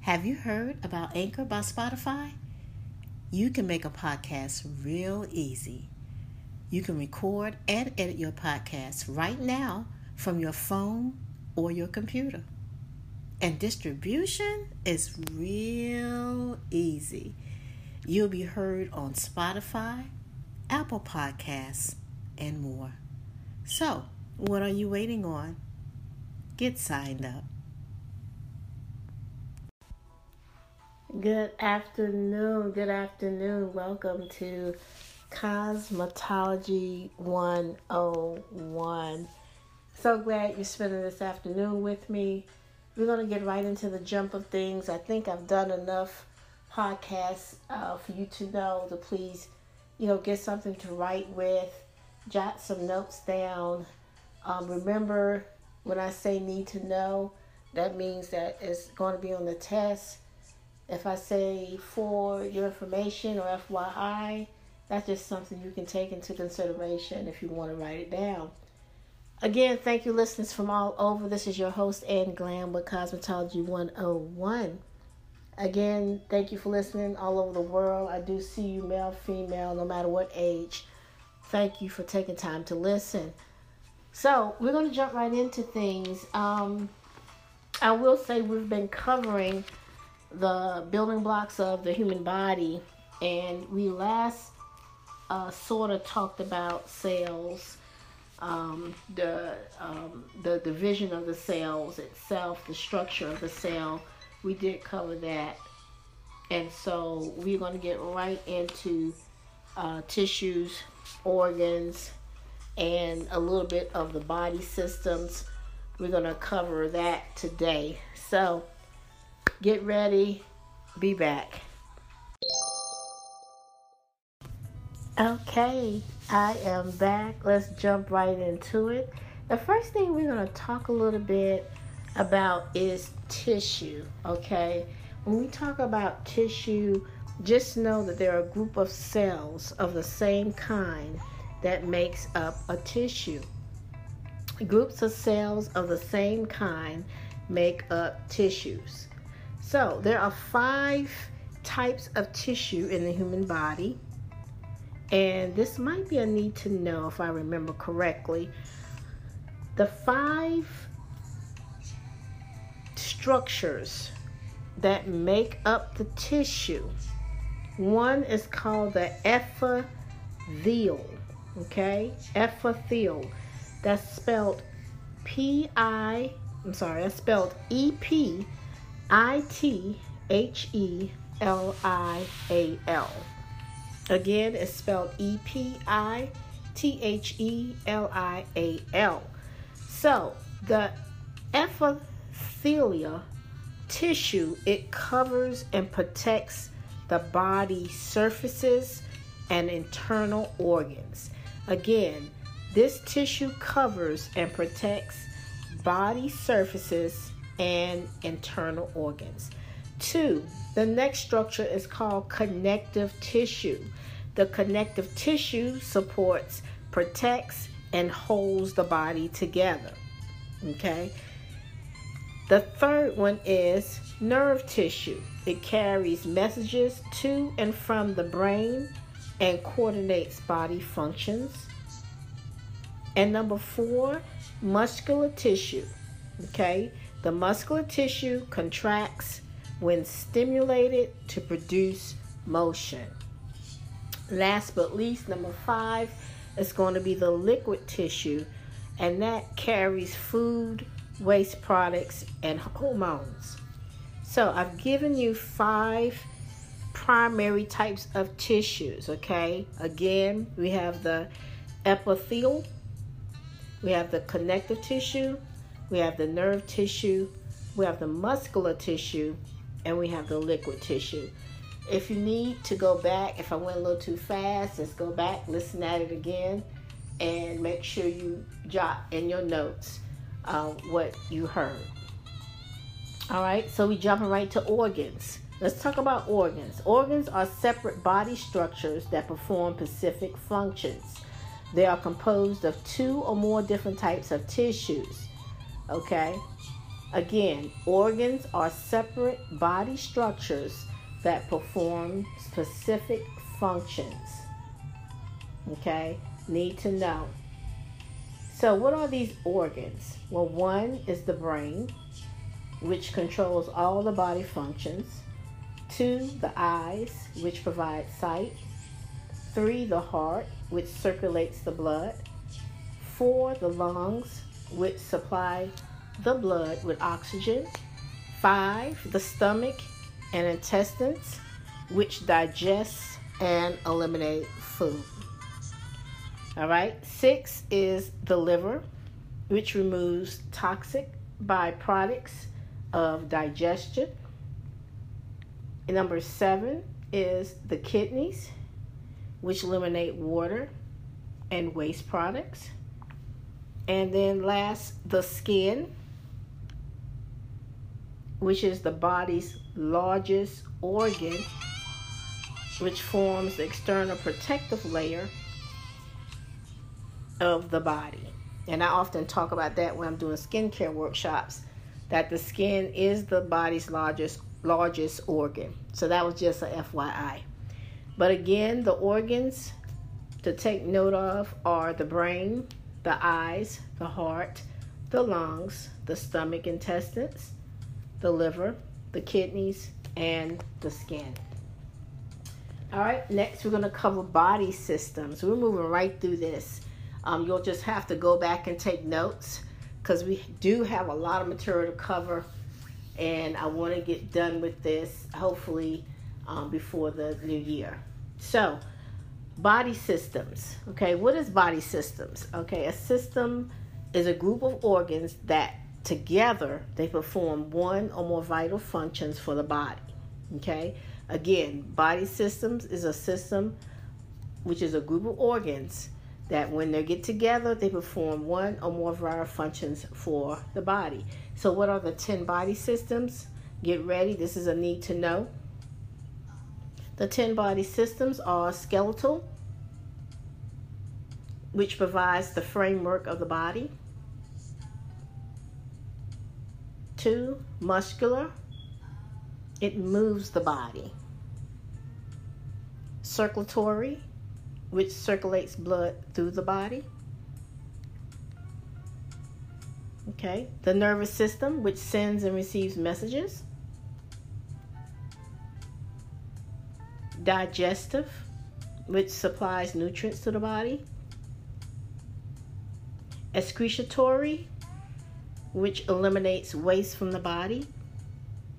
Have you heard about Anchor by Spotify? You can make a podcast real easy. You can record and edit your podcast right now from your phone or your computer. And distribution is real easy. You'll be heard on Spotify, Apple Podcasts, and more. So, what are you waiting on? Get signed up. Good afternoon. Good afternoon. Welcome to Cosmetology 101. So glad you're spending this afternoon with me. We're going to get right into the jump of things. I think I've done enough podcasts uh, for you to know to please, you know, get something to write with, jot some notes down. Um, remember, when I say need to know, that means that it's going to be on the test if I say for your information or FYI, that's just something you can take into consideration if you want to write it down. Again, thank you, listeners from all over. This is your host, Ann Glam with Cosmetology 101. Again, thank you for listening all over the world. I do see you, male, female, no matter what age. Thank you for taking time to listen. So, we're going to jump right into things. Um, I will say we've been covering the building blocks of the human body, and we last uh, sort of talked about cells, um, the um, the division of the cells itself, the structure of the cell. We did cover that, and so we're going to get right into uh, tissues, organs, and a little bit of the body systems. We're going to cover that today. So Get ready. Be back. Okay, I am back. Let's jump right into it. The first thing we're going to talk a little bit about is tissue, okay? When we talk about tissue, just know that there are a group of cells of the same kind that makes up a tissue. Groups of cells of the same kind make up tissues. So, there are five types of tissue in the human body. And this might be a need to know if I remember correctly. The five structures that make up the tissue. One is called the epithelial, okay? Epithelial. That's spelled P I, I'm sorry, that's spelled E P I T H E L I A L. Again, it's spelled E P I T H E L I A L. So, the epithelia tissue, it covers and protects the body surfaces and internal organs. Again, this tissue covers and protects body surfaces and internal organs. Two, the next structure is called connective tissue. The connective tissue supports, protects, and holds the body together. Okay. The third one is nerve tissue. It carries messages to and from the brain and coordinates body functions. And number four, muscular tissue. Okay. The muscular tissue contracts when stimulated to produce motion. Last but least, number five is going to be the liquid tissue, and that carries food, waste products, and hormones. So, I've given you five primary types of tissues, okay? Again, we have the epithelial, we have the connective tissue, we have the nerve tissue, we have the muscular tissue, and we have the liquid tissue. If you need to go back, if I went a little too fast, let's go back, listen at it again, and make sure you jot in your notes uh, what you heard. All right, so we jumping right to organs. Let's talk about organs. Organs are separate body structures that perform specific functions. They are composed of two or more different types of tissues. Okay? Again, organs are separate body structures that perform specific functions. Okay, need to know. So, what are these organs? Well, one is the brain, which controls all the body functions. Two, the eyes, which provide sight. Three, the heart, which circulates the blood. Four, the lungs, which supply the blood with oxygen. Five, the stomach and intestines, which digest and eliminate food. All right. Six is the liver, which removes toxic byproducts of digestion. And number seven is the kidneys, which eliminate water and waste products. And then last, the skin, which is the body's largest organ, which forms the external protective layer of the body. And I often talk about that when I'm doing skincare workshops that the skin is the body's largest largest organ. So that was just a FYI. But again, the organs to take note of are the brain, the eyes, the heart, the lungs, the stomach, intestines, the liver, the kidneys, and the skin. All right, next we're going to cover body systems. We're moving right through this. Um, you'll just have to go back and take notes because we do have a lot of material to cover, and I want to get done with this hopefully um, before the new year. So, body systems. Okay, what is body systems? Okay, a system is a group of organs that together they perform one or more vital functions for the body. Okay, again, body systems is a system which is a group of organs that when they get together, they perform one or more vital functions for the body. So, what are the 10 body systems? Get ready, this is a need to know. The 10 body systems are skeletal, which provides the framework of the body. Two, muscular, it moves the body. Circulatory, which circulates blood through the body. Okay, the nervous system, which sends and receives messages. Digestive, which supplies nutrients to the body. Excretory, which eliminates waste from the body.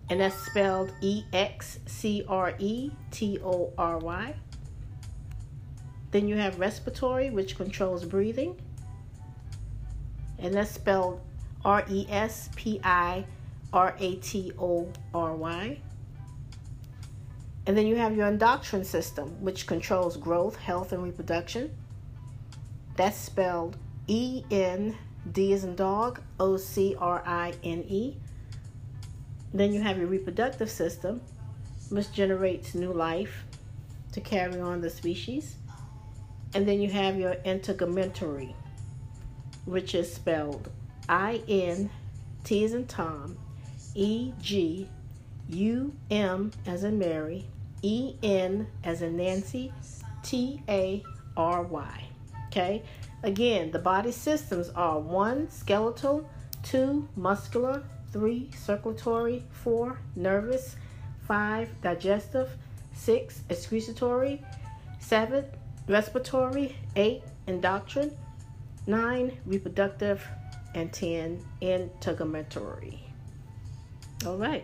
And that's spelled E X C R E T O R Y. Then you have respiratory, which controls breathing. And that's spelled R E S P I R A T O R Y. And then you have your endocrine system, which controls growth, health, and reproduction. That's spelled E N D as in dog, O C R I N E. Then you have your reproductive system, which generates new life to carry on the species. And then you have your integumentary, which is spelled I N T as in Tom, E G U M as in Mary, E N as in Nancy, T A R Y. Okay? Again, the body systems are one, skeletal, two, muscular, three, circulatory, four, nervous, five, digestive, six, excretory, seven, respiratory, 8 endocrine, 9 reproductive, and 10 integumentary. All right.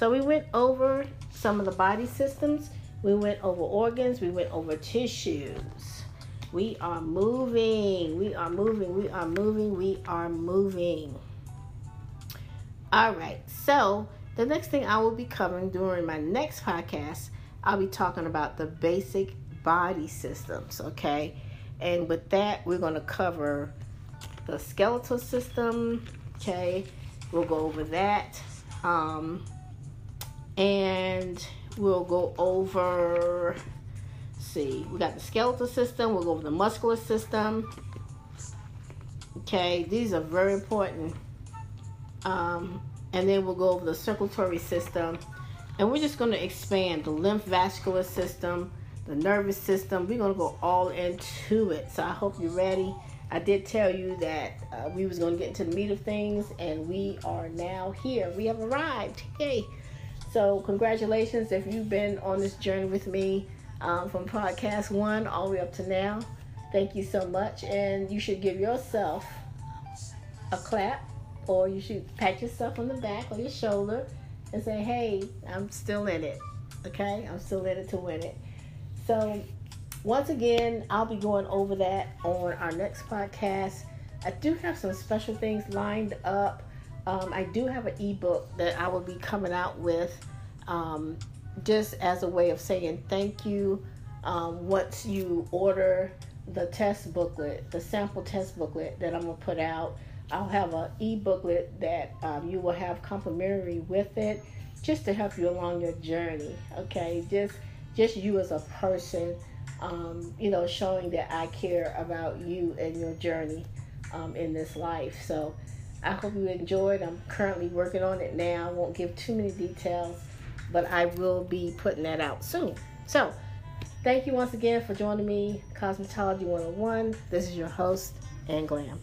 So we went over some of the body systems. We went over organs. We went over tissues. We are moving. We are moving. We are moving. We are moving. All right. So the next thing I will be covering during my next podcast, I'll be talking about the basic body systems, okay? And with that, we're going to cover the skeletal system, okay? We'll go over that. Um, and we'll go over, see, we got the skeletal system, we'll go over the muscular system. Okay, these are very important um, and then we'll go over the circulatory system. And we're just going to expand the lymph vascular system, the nervous system. We're going to go all into it. So I hope you're ready. I did tell you that uh, we was going to get into the meat of things, and we are now here. We have arrived. Yay! So congratulations if you've been on this journey with me um, from podcast one all the way up to now. Thank you so much, and you should give yourself a clap, or you should pat yourself on the back or your shoulder and say, "Hey, I'm still in it." Okay, I'm still in it to win it. So once again, I'll be going over that on our next podcast. I do have some special things lined up. Um, I do have an ebook that I will be coming out with um, just as a way of saying thank you. Um, once you order the test booklet, the sample test booklet that I'm gonna put out, I'll have an e-booklet that um, you will have complimentary with it, just to help you along your journey. Okay, just just you as a person, um, you know, showing that I care about you and your journey um, in this life. So I hope you enjoyed. I'm currently working on it now. I won't give too many details, but I will be putting that out soon. So thank you once again for joining me, Cosmetology 101. This is your host, Ann Glam.